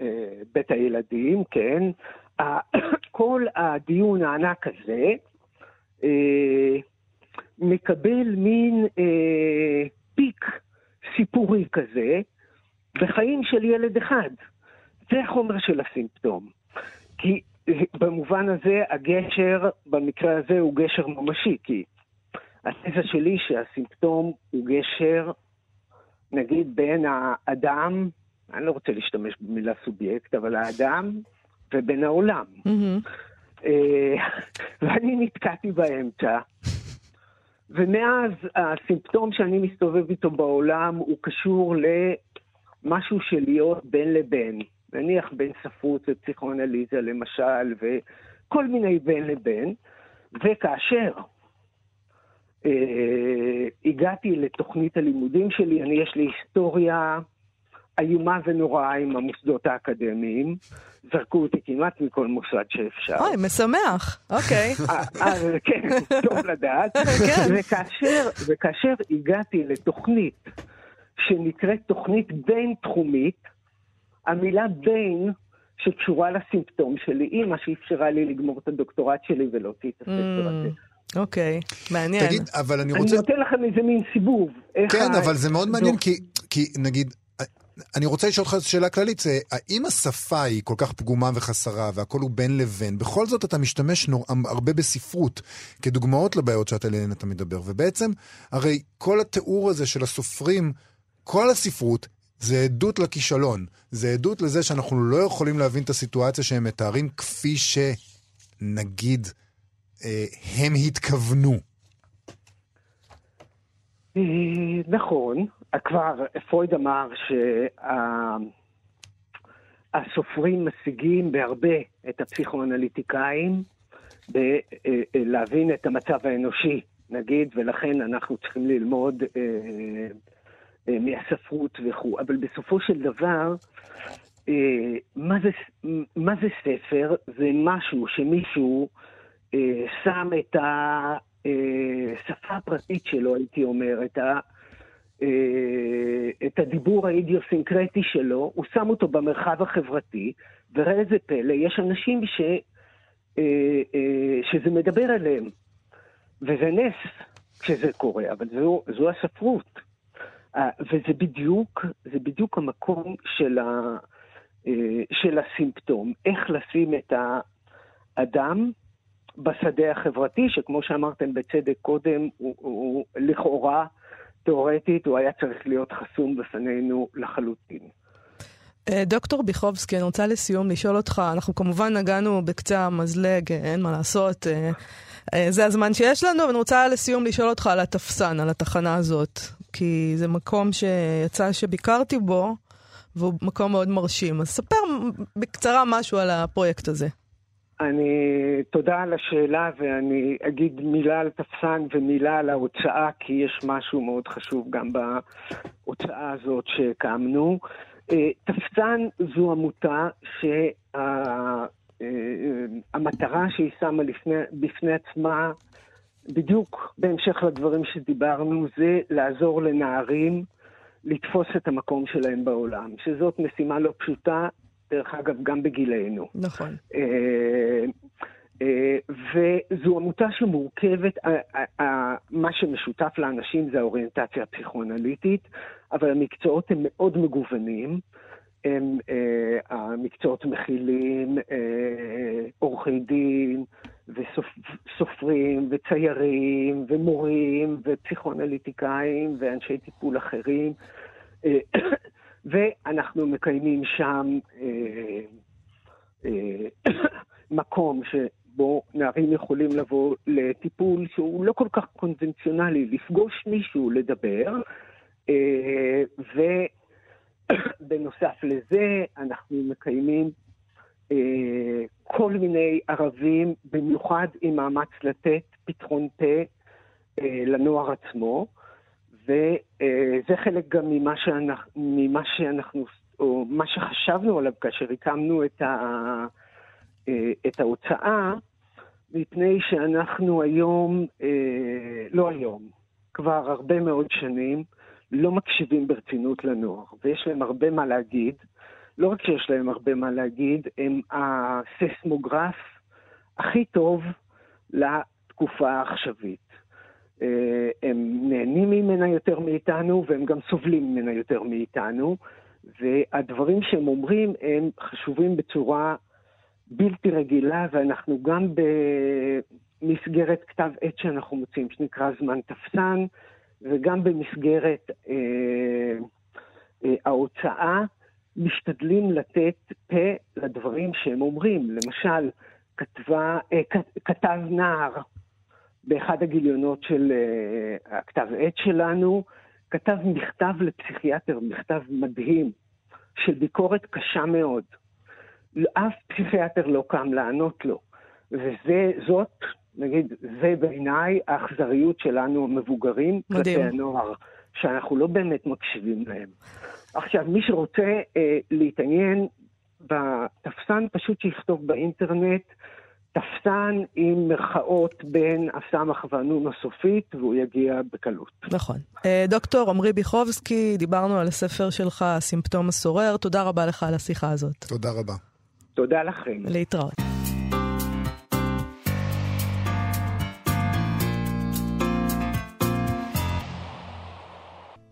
אה, בית הילדים, כן? כל הדיון הענק הזה אה, מקבל מין פיק סיפורי כזה בחיים של ילד אחד. זה החומר של הסימפטום. כי במובן הזה הגשר, במקרה הזה הוא גשר ממשי, כי התזה שלי שהסימפטום הוא גשר, נגיד, בין האדם אני לא רוצה להשתמש במילה סובייקט, אבל האדם ובין העולם. Mm-hmm. ואני נתקעתי באמצע, ומאז הסימפטום שאני מסתובב איתו בעולם הוא קשור למשהו של להיות בין לבין. נניח בין ספרות ופסיכואנליזה למשל, וכל מיני בין לבין, וכאשר אה, הגעתי לתוכנית הלימודים שלי, אני יש לי היסטוריה איומה ונוראה עם המוסדות האקדמיים. זרקו אותי כמעט מכל מוסד שאפשר. אוי, משמח, אוקיי. אז כן, טוב לדעת. כן. וכאשר, וכאשר הגעתי לתוכנית שנקראת תוכנית בין-תחומית, המילה בין שקשורה לסימפטום שלי, היא מה שאפשרה לי לגמור את הדוקטורט שלי ולהוציא את הספר הזה. Mm, אוקיי, מעניין. תגיד, אבל אני רוצה... אני נותן לכם איזה מין סיבוב. כן, אבל זה מאוד מעניין, כי נגיד, אני רוצה לשאול אותך שאלה כללית, זה האם השפה היא כל כך פגומה וחסרה והכל הוא בין לבין, בכל זאת אתה משתמש נור, הרבה בספרות כדוגמאות לבעיות שאת עליהן אתה מדבר, ובעצם הרי כל התיאור הזה של הסופרים, כל הספרות, זה עדות לכישלון, זה עדות לזה שאנחנו לא יכולים להבין את הסיטואציה שהם מתארים כפי שנגיד אה, הם התכוונו. אה, נכון, כבר פרויד אמר שהסופרים משיגים בהרבה את הפסיכואנליטיקאים בלהבין את המצב האנושי, נגיד, ולכן אנחנו צריכים ללמוד אה, אה, מהספרות וכו'. אבל בסופו של דבר, מה זה, מה זה ספר? זה משהו שמישהו שם את השפה הפרטית שלו, הייתי אומר, את ה... אה, את הדיבור האידיוסינקרטי שלו, הוא שם אותו במרחב החברתי, וראה איזה פלא, יש אנשים ש, אה, אה, שזה מדבר אליהם, וזה נס כשזה קורה, אבל זו, זו הספרות. וזה בדיוק, זה בדיוק המקום של, ה, של הסימפטום, איך לשים את האדם בשדה החברתי, שכמו שאמרתם בצדק קודם, הוא, הוא לכאורה תיאורטית הוא היה צריך להיות חסום בפנינו לחלוטין. אה, דוקטור ביחובסקי, אני רוצה לסיום לשאול אותך, אנחנו כמובן נגענו בקצה המזלג, אה, אין מה לעשות, זה הזמן שיש לנו, ואני רוצה לסיום לשאול אותך על התפסן, על התחנה הזאת, כי זה מקום שיצא שביקרתי בו, והוא מקום מאוד מרשים. אז ספר בקצרה משהו על הפרויקט הזה. אני, תודה על השאלה, ואני אגיד מילה על תפסן ומילה על ההוצאה, כי יש משהו מאוד חשוב גם בהוצאה הזאת שהקמנו. אה, תפסן זו עמותה שהמטרה אה, שהיא שמה לפני, בפני עצמה, בדיוק בהמשך לדברים שדיברנו, זה לעזור לנערים לתפוס את המקום שלהם בעולם, שזאת משימה לא פשוטה, דרך אגב, גם בגילנו. נכון. אה, אה, וזו עמותה שמורכבת, מה שמשותף לאנשים זה האוריינטציה הפסיכואנליטית, אבל המקצועות הם מאוד מגוונים. הם, אה, המקצועות מכילים עורכי דין וסופרים וציירים ומורים ופסיכואנליטיקאים ואנשי טיפול אחרים. ואנחנו מקיימים שם אה, אה, מקום שבו נערים יכולים לבוא לטיפול שהוא לא כל כך קונבנציונלי, לפגוש מישהו, לדבר, אה, ובנוסף לזה אנחנו מקיימים כל מיני ערבים, במיוחד עם מאמץ לתת פתחון פה לנוער עצמו. וזה חלק גם ממה שאנחנו, ממה שאנחנו, או מה שחשבנו עליו כאשר הקמנו את, ה, את ההוצאה, מפני שאנחנו היום, לא היום, כבר הרבה מאוד שנים, לא מקשיבים ברצינות לנוער, ויש להם הרבה מה להגיד. לא רק שיש להם הרבה מה להגיד, הם הססמוגרף הכי טוב לתקופה העכשווית. אה, הם נהנים ממנה יותר מאיתנו והם גם סובלים ממנה יותר מאיתנו, והדברים שהם אומרים הם חשובים בצורה בלתי רגילה, ואנחנו גם במסגרת כתב עת שאנחנו מוצאים, שנקרא זמן תפסן, וגם במסגרת אה, אה, ההוצאה, משתדלים לתת פה לדברים שהם אומרים. למשל, כתבה, אה, כתב נער באחד הגיליונות של uh, הכתב עת שלנו, כתב מכתב לפסיכיאטר, מכתב מדהים, של ביקורת קשה מאוד. אף פסיכיאטר לא קם לענות לו. וזאת, נגיד, זה בעיניי האכזריות שלנו, המבוגרים, כלפי הנוער, שאנחנו לא באמת מקשיבים להם. עכשיו, מי שרוצה אה, להתעניין בתפסן, פשוט שיכתוב באינטרנט תפסן עם מירכאות בין הסמך והנון הסופית, והוא יגיע בקלות. נכון. אה, דוקטור עמרי ביחובסקי, דיברנו על הספר שלך, הסימפטום הסורר. תודה רבה לך על השיחה הזאת. תודה רבה. תודה לכם. להתראות.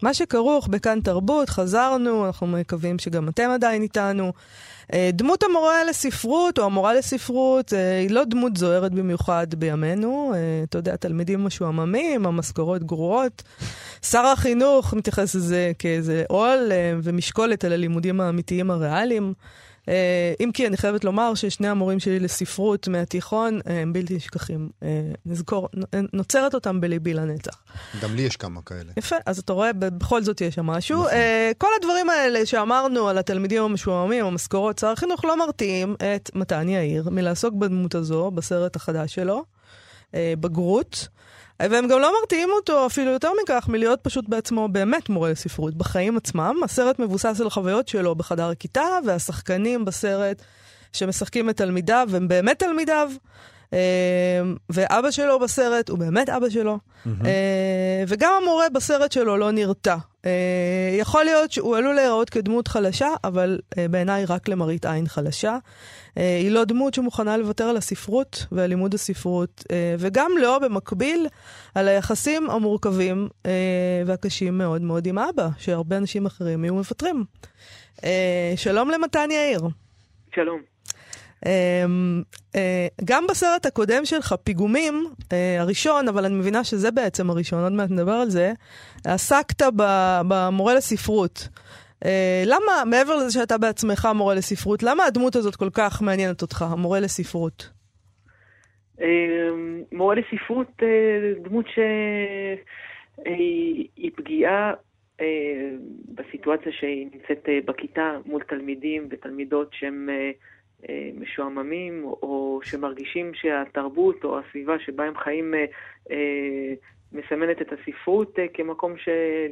מה שכרוך בכאן תרבות, חזרנו, אנחנו מקווים שגם אתם עדיין איתנו. אה, דמות המורה לספרות, או המורה לספרות, אה, היא לא דמות זוהרת במיוחד בימינו. אה, אתה יודע, תלמידים משועממים, המשכורות גרועות. שר החינוך מתייחס לזה כאיזה עול ומשקולת על הלימודים האמיתיים הריאליים. אה, אם כי אני חייבת לומר ששני המורים שלי לספרות מהתיכון אה, הם בלתי נשכחים. אה, נזכור, נוצרת אותם בליבי לנצח. גם לי יש כמה כאלה. יפה, אז אתה רואה, בכל זאת יש שם משהו. נכון. כל הדברים האלה שאמרנו על התלמידים המשועממים, המשכורות, שר החינוך לא מרתיעים את מתן יאיר מלעסוק בדמות הזו בסרט החדש שלו, בגרות. והם גם לא מרתיעים אותו, אפילו יותר מכך, מלהיות פשוט בעצמו באמת מורה לספרות בחיים עצמם. הסרט מבוסס על החוויות שלו בחדר הכיתה, והשחקנים בסרט שמשחקים את תלמידיו הם באמת תלמידיו. Uh, ואבא שלו בסרט הוא באמת אבא שלו. Uh, וגם המורה בסרט שלו לא נרתע. Uh, יכול להיות שהוא עלול להיראות כדמות חלשה, אבל uh, בעיניי רק למראית עין חלשה. אה, היא לא דמות שמוכנה לוותר על הספרות ועל לימוד הספרות, אה, וגם לא במקביל על היחסים המורכבים אה, והקשים מאוד מאוד עם אבא, שהרבה אנשים אחרים היו מוותרים. שלום למתן יאיר. שלום. גם בסרט הקודם שלך, פיגומים, הראשון, אבל אני מבינה שזה בעצם הראשון, עוד מעט נדבר על זה, עסקת במורה לספרות. אה, למה, מעבר לזה שאתה בעצמך מורה לספרות, למה הדמות הזאת כל כך מעניינת אותך, המורה לספרות? אה, מורה לספרות, אה, דמות שהיא פגיעה בסיטואציה שהיא נמצאת בכיתה מול תלמידים ותלמידות שהם משועממים או שמרגישים שהתרבות או הסביבה שבה הם חיים מסמנת את הספרות כמקום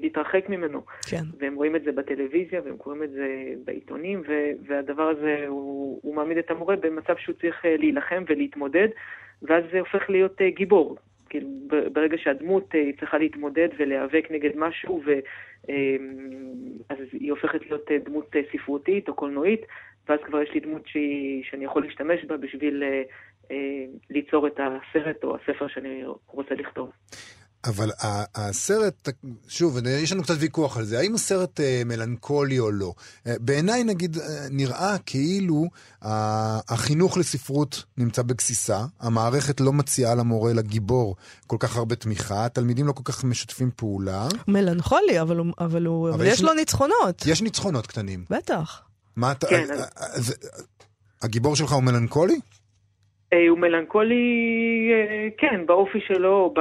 להתרחק ממנו. כן. והם רואים את זה בטלוויזיה, והם קוראים את זה בעיתונים, והדבר הזה, הוא, הוא מעמיד את המורה במצב שהוא צריך להילחם ולהתמודד, ואז זה הופך להיות גיבור. כאילו, ברגע שהדמות היא צריכה להתמודד ולהיאבק נגד משהו, ו, אז היא הופכת להיות דמות ספרותית או קולנועית, ואז כבר יש לי דמות שהיא, שאני יכול להשתמש בה בשביל ליצור את הסרט או הספר שאני רוצה לכתוב. אבל הסרט, שוב, יש לנו קצת ויכוח על זה, האם הסרט אה, מלנכולי או לא? אה, בעיניי, נגיד, אה, נראה כאילו החינוך לספרות נמצא בגסיסה, המערכת לא מציעה למורה, לגיבור, כל כך הרבה תמיכה, התלמידים לא כל כך משתפים פעולה. מלנכולי, אבל, אבל, הוא, אבל יש, יש לו ניצחונות. יש ניצחונות קטנים. בטח. מה אתה... כן. הגיבור שלך הוא מלנכולי? אה, הוא מלנכולי, אה, כן, באופי שלו,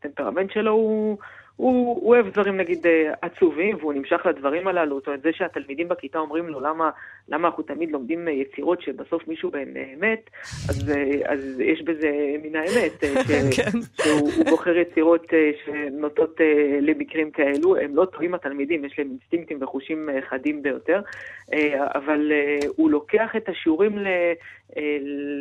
בטמפרמנט שלו, הוא, הוא, הוא אוהב דברים נגיד אה, עצובים, והוא נמשך לדברים הללו. זאת אומרת, זה שהתלמידים בכיתה אומרים לו למה, למה אנחנו תמיד לומדים יצירות שבסוף מישהו בהן מת, אז, אז יש בזה מן האמת, ש, כן. שהוא בוחר יצירות שנוטות למקרים כאלו. הם לא טועים התלמידים, יש להם אינסטינקטים וחושים חדים ביותר, אבל הוא לוקח את השיעורים ל...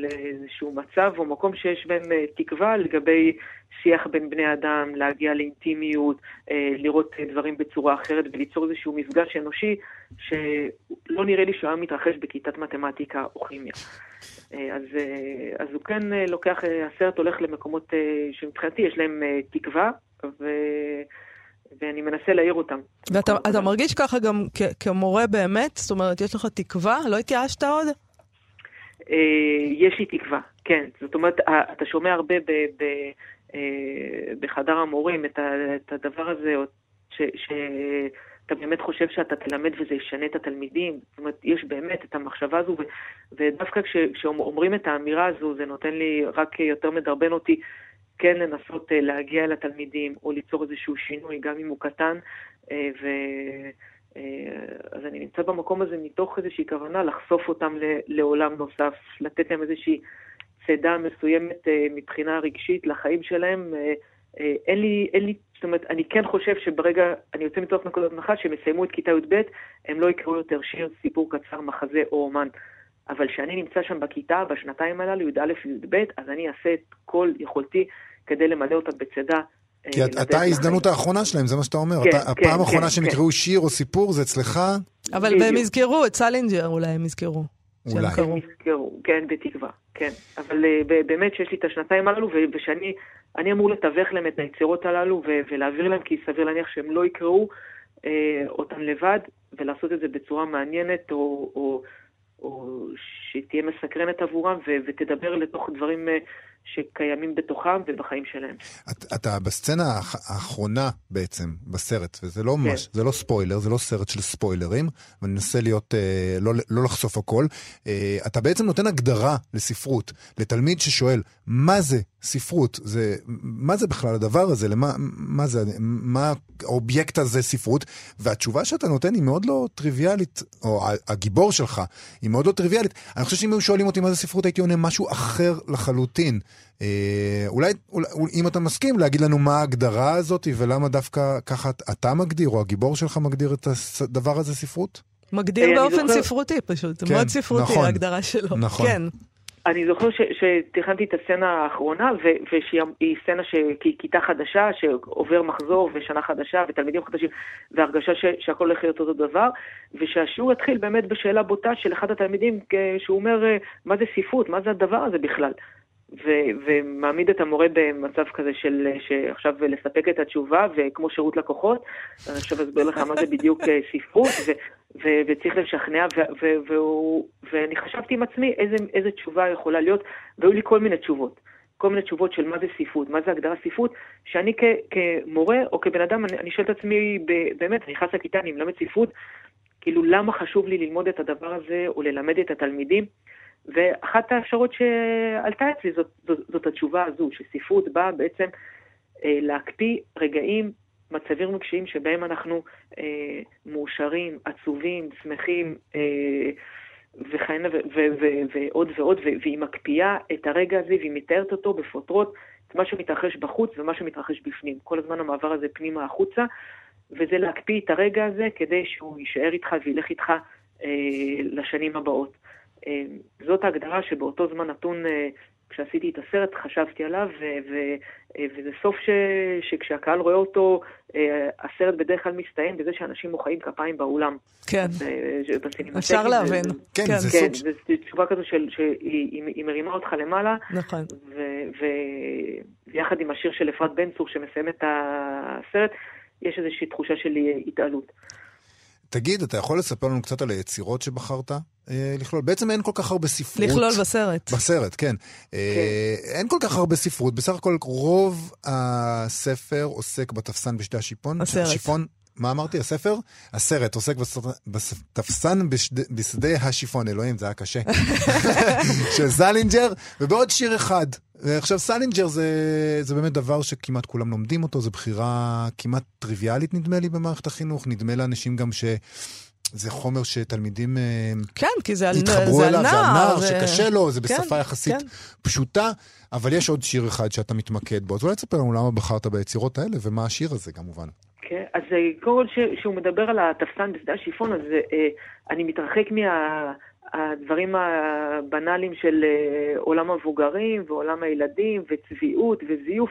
לאיזשהו מצב או מקום שיש בהם אה, תקווה לגבי שיח בין בני אדם, להגיע לאינטימיות, אה, לראות דברים בצורה אחרת וליצור איזשהו מפגש אנושי שלא נראה לי שהוא היה מתרחש בכיתת מתמטיקה או כימיה. אה, אז, אז הוא כן לוקח, הסרט הולך למקומות שמבחינתי יש להם תקווה, ו... ואני מנסה להעיר אותם. ואתה מרגיש ככה גם כמורה באמת? זאת אומרת, יש לך תקווה? לא התייאשת עוד? אה, יש לי תקווה, כן. זאת אומרת, אתה שומע הרבה ב, ב, אה, בחדר המורים את, ה, את הדבר הזה, שאתה באמת חושב שאתה תלמד וזה ישנה את התלמידים. זאת אומרת, יש באמת את המחשבה הזו, ו, ודווקא כש, כשאומרים את האמירה הזו, זה נותן לי רק יותר מדרבן אותי כן לנסות אה, להגיע לתלמידים, או ליצור איזשהו שינוי, גם אם הוא קטן, ו... אה, אז אני נמצא במקום הזה מתוך איזושהי כוונה לחשוף אותם לעולם נוסף, לתת להם איזושהי צידה מסוימת אה, מבחינה רגשית לחיים שלהם. אה, אין לי, אין לי, זאת אומרת, אני כן חושב שברגע, אני יוצא מתוך נקודת הנחה שהם יסיימו את כיתה י"ב, הם לא יקראו יותר שיר, סיפור קצר, מחזה או רומן. אבל כשאני נמצא שם בכיתה, בשנתיים הללו, י"א וי"ב, אז אני אעשה את כל יכולתי כדי למלא אותם בצידה כי אתה ההזדמנות האחרונה שלהם, זה מה שאתה אומר. כן, הפעם כן, האחרונה כן, שהם יקראו שיר או סיפור זה אצלך. אבל הם יזכרו, את סלינג'ר אולי הם יזכרו. אולי. הם יזכרו, כן, בתקווה, כן. אבל אה, באמת שיש לי את השנתיים הללו, ושאני אמור לתווך להם את היצירות הללו ולהעביר להם, כי סביר להניח שהם לא יקראו אה, אותן לבד, ולעשות את זה בצורה מעניינת, או שתהיה מסקרנת עבורם, ותדבר לתוך דברים... אה, שקיימים בתוכם ובחיים שלהם. את, אתה בסצנה האחרונה בעצם, בסרט, וזה לא כן. ממש, זה לא ספוילר, זה לא סרט של ספוילרים, ואני אנסה להיות, אה, לא, לא לחשוף הכל. אה, אתה בעצם נותן הגדרה לספרות, לתלמיד ששואל, מה זה ספרות? זה, מה זה בכלל הדבר הזה? למה, מה זה, מה האובייקט הזה ספרות? והתשובה שאתה נותן היא מאוד לא טריוויאלית, או הגיבור שלך, היא מאוד לא טריוויאלית. אני חושב שאם היו שואלים אותי מה זה ספרות, הייתי עונה משהו אחר לחלוטין. אה, אולי, אולי, אם אתה מסכים, להגיד לנו מה ההגדרה הזאת ולמה דווקא ככה אתה מגדיר, או הגיבור שלך מגדיר את הדבר הזה ספרות? מגדיר אה, באופן ספרותי פשוט, כן, מאוד ספרותי נכון, ההגדרה שלו. נכון. כן. אני זוכר שתכננתי את הסצנה האחרונה, ושהיא סצנה שהיא כיתה חדשה, שעובר מחזור ושנה חדשה ותלמידים חדשים, והרגשה שהכל הולך להיות אותו דבר, ושהשיעור התחיל באמת בשאלה בוטה של אחד התלמידים, שהוא אומר, אה, מה זה ספרות, מה זה הדבר הזה בכלל? ו- ומעמיד את המורה במצב כזה של עכשיו לספק את התשובה, וכמו שירות לקוחות, אני עכשיו אסביר לך מה זה בדיוק אה, ספרות, ו- ו- וצריך לשכנע, ו- ו- ואני חשבתי עם עצמי איזה, איזה תשובה יכולה להיות, והיו לי כל מיני תשובות. כל מיני תשובות של מה זה ספרות, מה זה הגדרה ספרות, שאני כ, כמורה או כבן אדם, אני, אני שואל את עצמי, באמת, אני נכנס לכיתה, אני מלמד ספרות, כאילו למה חשוב לי ללמוד את הדבר הזה או ללמד את התלמידים? ואחת האפשרות שעלתה אצלי זאת, זאת, זאת התשובה הזו, שספרות באה בעצם אה, להקפיא רגעים, מצבים רגשיים שבהם אנחנו אה, מאושרים, עצובים, שמחים, אה, וכהנה ועוד ועוד, והיא מקפיאה את הרגע הזה והיא מתארת אותו בפרוטרוט, את מה שמתרחש בחוץ ומה שמתרחש בפנים. כל הזמן המעבר הזה פנימה החוצה, וזה להקפיא את הרגע הזה כדי שהוא יישאר איתך וילך איתך אה, לשנים הבאות. אה, זאת ההגדרה שבאותו זמן נתון, אה, כשעשיתי את הסרט, חשבתי עליו, ו- ו- אה, וזה סוף ש- שכשהקהל רואה אותו, הסרט בדרך כלל מסתיים בזה שאנשים מוחאים כפיים באולם. כן, אפשר להבין. כן, כן, זה כן, זו תשובה כזו שהיא מרימה אותך למעלה. נכון. ויחד עם השיר של אפרת בן צור שמסיים את הסרט, יש איזושהי תחושה של התעלות. תגיד, אתה יכול לספר לנו קצת על היצירות שבחרת לכלול? בעצם אין כל כך הרבה ספרות. לכלול בסרט. בסרט, כן. אה, כן. אין כל כך הרבה ספרות. בסך הכל רוב הספר עוסק בתפסן בשדה השיפון. הסרט. השיפון, מה אמרתי? הספר? הסרט עוסק בתפסן בשדה, בשדה השיפון. אלוהים, זה היה קשה. של סלינג'ר, ובעוד שיר אחד. ועכשיו סלינג'ר זה, זה באמת דבר שכמעט כולם לומדים אותו, זו בחירה כמעט טריוויאלית נדמה לי במערכת החינוך, נדמה לאנשים גם ש... זה חומר שתלמידים אה, כן, כי זה על, התחברו זה אליו, על נער, זה על נער ו... שקשה לו, זה בשפה כן, יחסית כן. פשוטה, אבל יש עוד שיר אחד שאתה מתמקד בו. אז אולי תספר לנו למה בחרת ביצירות האלה, ומה השיר הזה כמובן. כן, אז אה, קודם כל שהוא מדבר על התפסן בשדה השיפון, אז אה, אני מתרחק מה... הדברים הבנאליים של עולם המבוגרים ועולם הילדים וצביעות וזיוף,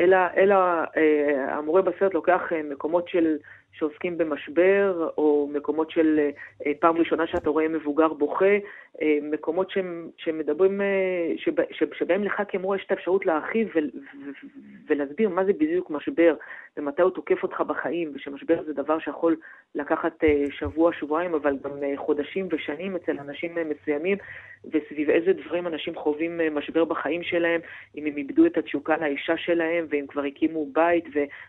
אלא, אלא אה, המורה בסרט לוקח אה, מקומות של שעוסקים במשבר, או מקומות של אה, פעם ראשונה שאתה רואה מבוגר בוכה, מקומות שהם, שמדברים, אה, שב, שבהם לך כמורה יש את האפשרות להרחיב ולהסביר מה זה בדיוק משבר, ומתי הוא תוקף אותך בחיים, ושמשבר זה דבר שיכול לקחת שבוע, שבועיים, אבל גם חודשים ושנים אצל אנשים מסוימים, וסביב איזה דברים אנשים חווים משבר בחיים שלהם, אם הם איבדו את התשוקה לאישה שלהם, והם כבר הקימו בית,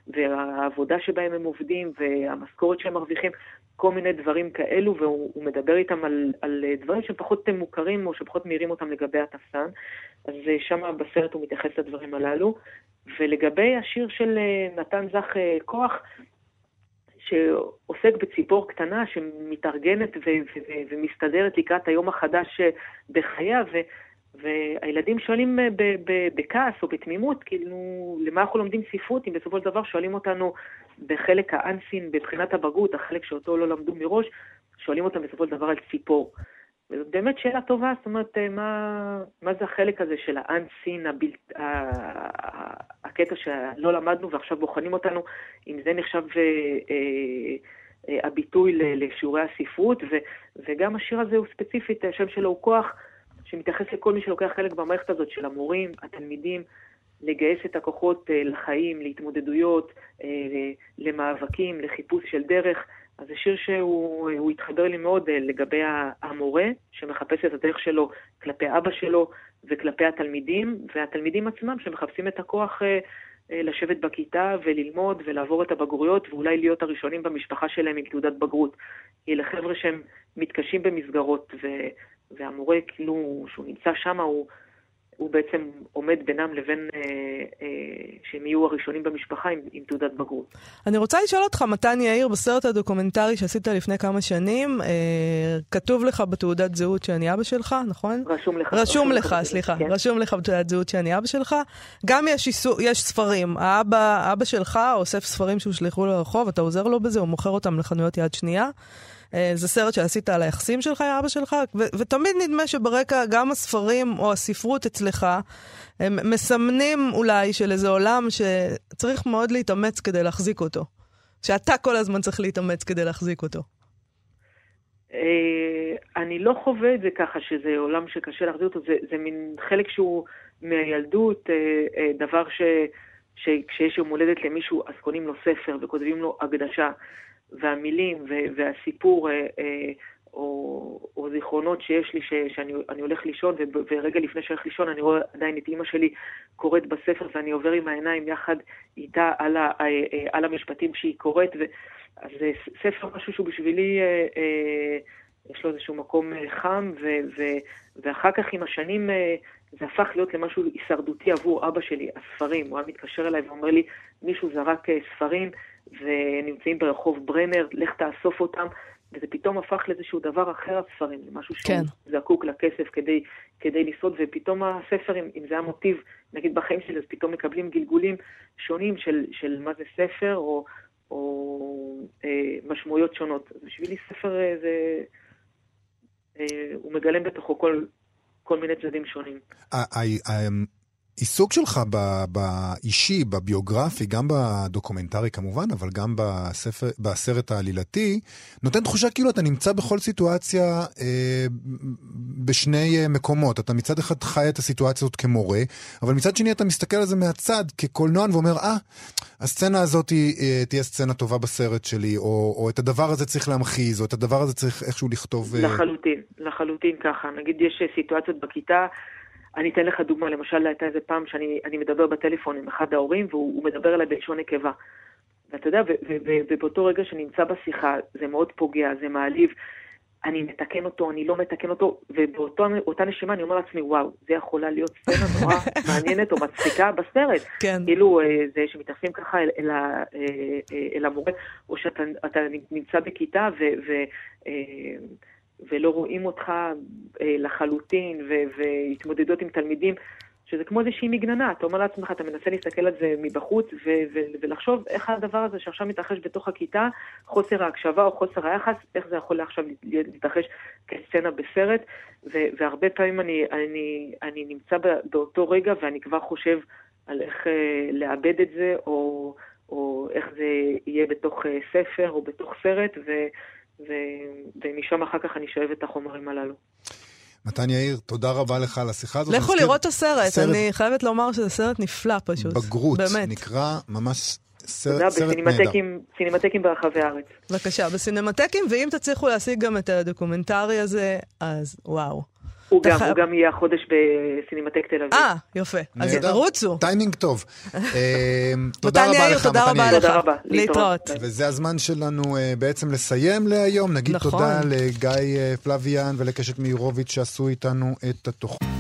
והעבודה שבהם הם עובדים, והמשכורת שהם מרוויחים, כל מיני דברים כאלו, והוא מדבר איתם על, על דברים שהם פחות מוכרים או שפחות מאירים אותם לגבי התפסן. אז שם בסרט הוא מתייחס לדברים הללו. ולגבי השיר של נתן זך כוח, שעוסק בציפור קטנה שמתארגנת ו- ו- ומסתדרת לקראת היום החדש בחייה, ו- והילדים שואלים אה, בכעס או בתמימות, כאילו, למה אנחנו לומדים ספרות, אם בסופו של דבר שואלים אותנו בחלק האנסין, בבחינת הבגרות, החלק שאותו לא למדו מראש, שואלים אותם בסופו של דבר על ציפור. וזאת באמת שאלה טובה, זאת אומרת, אה, מה, מה זה החלק הזה של האנסין, הבל... הקטע שלא למדנו ועכשיו בוחנים אותנו, אם זה נחשב אה, הביטוי לשיעורי הספרות, ו, וגם השיר הזה הוא ספציפית, השם שלו הוא כוח. שמתייחס לכל מי שלוקח חלק במערכת הזאת של המורים, התלמידים, לגייס את הכוחות אה, לחיים, להתמודדויות, אה, למאבקים, לחיפוש של דרך. אז זה שיר שהוא התחבר לי מאוד אה, לגבי המורה, שמחפש את הדרך שלו כלפי אבא שלו וכלפי התלמידים, והתלמידים עצמם שמחפשים את הכוח לשבת בכיתה וללמוד ולעבור את הבגרויות ואולי להיות הראשונים במשפחה שלהם עם תעודת בגרות. כי חבר'ה שהם מתקשים במסגרות, ו... והמורה, כאילו, שהוא נמצא שם, הוא, הוא בעצם עומד בינם לבין אה, אה, שהם יהיו הראשונים במשפחה עם, עם תעודת בגרות. אני רוצה לשאול אותך, מתן יאיר, בסרט הדוקומנטרי שעשית לפני כמה שנים, אה, כתוב לך בתעודת זהות שאני אבא שלך, נכון? רשום לך. רשום, רשום לך, לך סליחה. כן. רשום לך בתעודת זהות שאני אבא שלך. גם יש, איסו, יש ספרים. האבא, אבא שלך אוסף ספרים שהושלכו לרחוב, אתה עוזר לו בזה, הוא מוכר אותם לחנויות יד שנייה. אה, זה סרט שעשית על היחסים שלך עם אבא שלך, ו- ותמיד נדמה שברקע גם הספרים או הספרות אצלך, הם מסמנים אולי של איזה עולם שצריך מאוד להתאמץ כדי להחזיק אותו. שאתה כל הזמן צריך להתאמץ כדי להחזיק אותו. אה, אני לא חווה את זה ככה, שזה עולם שקשה להחזיק אותו, זה, זה מין חלק שהוא מהילדות, אה, דבר ש, שכשיש יום הולדת למישהו, אז קונים לו ספר וכותבים לו הקדשה. והמילים והסיפור אה, אה, או, או זיכרונות שיש לי ש, שאני הולך לישון, ו, ורגע לפני שאני הולך לישון אני רואה עדיין את אימא שלי קוראת בספר ואני עובר עם העיניים יחד איתה על, ה, על המשפטים שהיא קוראת. ו, אז זה ספר משהו שהוא בשבילי, אה, אה, יש לו איזשהו מקום אה, חם, ו, ו, ואחר כך עם השנים אה, זה הפך להיות למשהו הישרדותי עבור אבא שלי, הספרים. הוא היה מתקשר אליי ואומר לי, מישהו זרק אה, ספרים ונמצאים ברחוב ברנר, לך תאסוף אותם. וזה פתאום הפך לאיזשהו דבר אחר, הספרים, למשהו שהוא כן. זקוק לכסף כדי, כדי לשרוד, ופתאום הספר, אם, אם זה המוטיב, נגיד בחיים שלי, אז פתאום מקבלים גלגולים שונים של, של מה זה ספר, או, או אה, משמעויות שונות. אז בשבילי ספר אה, זה... אה, הוא מגלם בתוכו כל, כל מיני צדדים שונים. העיסוק שלך באישי, בביוגרפי, גם בדוקומנטרי כמובן, אבל גם בספר, בסרט העלילתי, נותן תחושה כאילו אתה נמצא בכל סיטואציה אה, בשני אה, מקומות. אתה מצד אחד חי את הסיטואציה הזאת כמורה, אבל מצד שני אתה מסתכל על זה מהצד כקולנוען ואומר, אה, הסצנה הזאת אה, תהיה סצנה טובה בסרט שלי, או, או את הדבר הזה צריך להמחיז, או את הדבר הזה צריך איכשהו לכתוב... אה... לחלוטין, לחלוטין ככה. נגיד יש סיטואציות בכיתה, אני אתן לך דוגמה, למשל הייתה איזה פעם שאני מדבר בטלפון עם אחד ההורים והוא מדבר אליי בלשון נקבה. ואתה יודע, ובאותו רגע שנמצא בשיחה, זה מאוד פוגע, זה מעליב, אני מתקן אותו, אני לא מתקן אותו, ובאותה נשימה אני אומר לעצמי, וואו, זה יכולה להיות סצנה נורא מעניינת או מצחיקה בסרט. כן. כאילו, אה, זה שמתייחסים ככה אל, אל, אה, אה, אל המורה, או שאתה נמצא בכיתה ו... ו ולא רואים אותך אה, לחלוטין, ו- והתמודדות עם תלמידים, שזה כמו איזושהי מגננה. אתה אומר לעצמך, אתה מנסה להסתכל על זה מבחוץ, ו- ו- ולחשוב איך הדבר הזה שעכשיו מתרחש בתוך הכיתה, חוסר ההקשבה או חוסר היחס, איך זה יכול עכשיו להתרחש כסצנה בסרט. ו- והרבה פעמים אני, אני, אני נמצא באותו רגע ואני כבר חושב על איך אה, לאבד את זה, או... או איך זה יהיה בתוך אה, ספר או בתוך סרט, ו- ומשם אחר כך אני שואב את החומרים הללו. מתן יאיר, תודה רבה לך על השיחה הזאת. לכו לראות את הסרט, סרט... אני חייבת לומר שזה סרט נפלא פשוט. בגרות, באמת. נקרא ממש סרט, סרט נהדר. תודה, בסינמטקים ברחבי הארץ. בבקשה, בסינמטקים, ואם תצליחו להשיג גם את הדוקומנטרי הזה, אז וואו. הוא גם, הוא גם יהיה החודש בסינמטק תל אביב. אה, יפה. אז תרוצו. טיימינג טוב. אה, תודה רבה לך, תודה רבה לך. להתראות. וזה הזמן שלנו אה, בעצם לסיים להיום. נגיד נכון. תודה לגיא אה, פלוויאן ולקשת מאירוביץ' שעשו איתנו את התוכנית.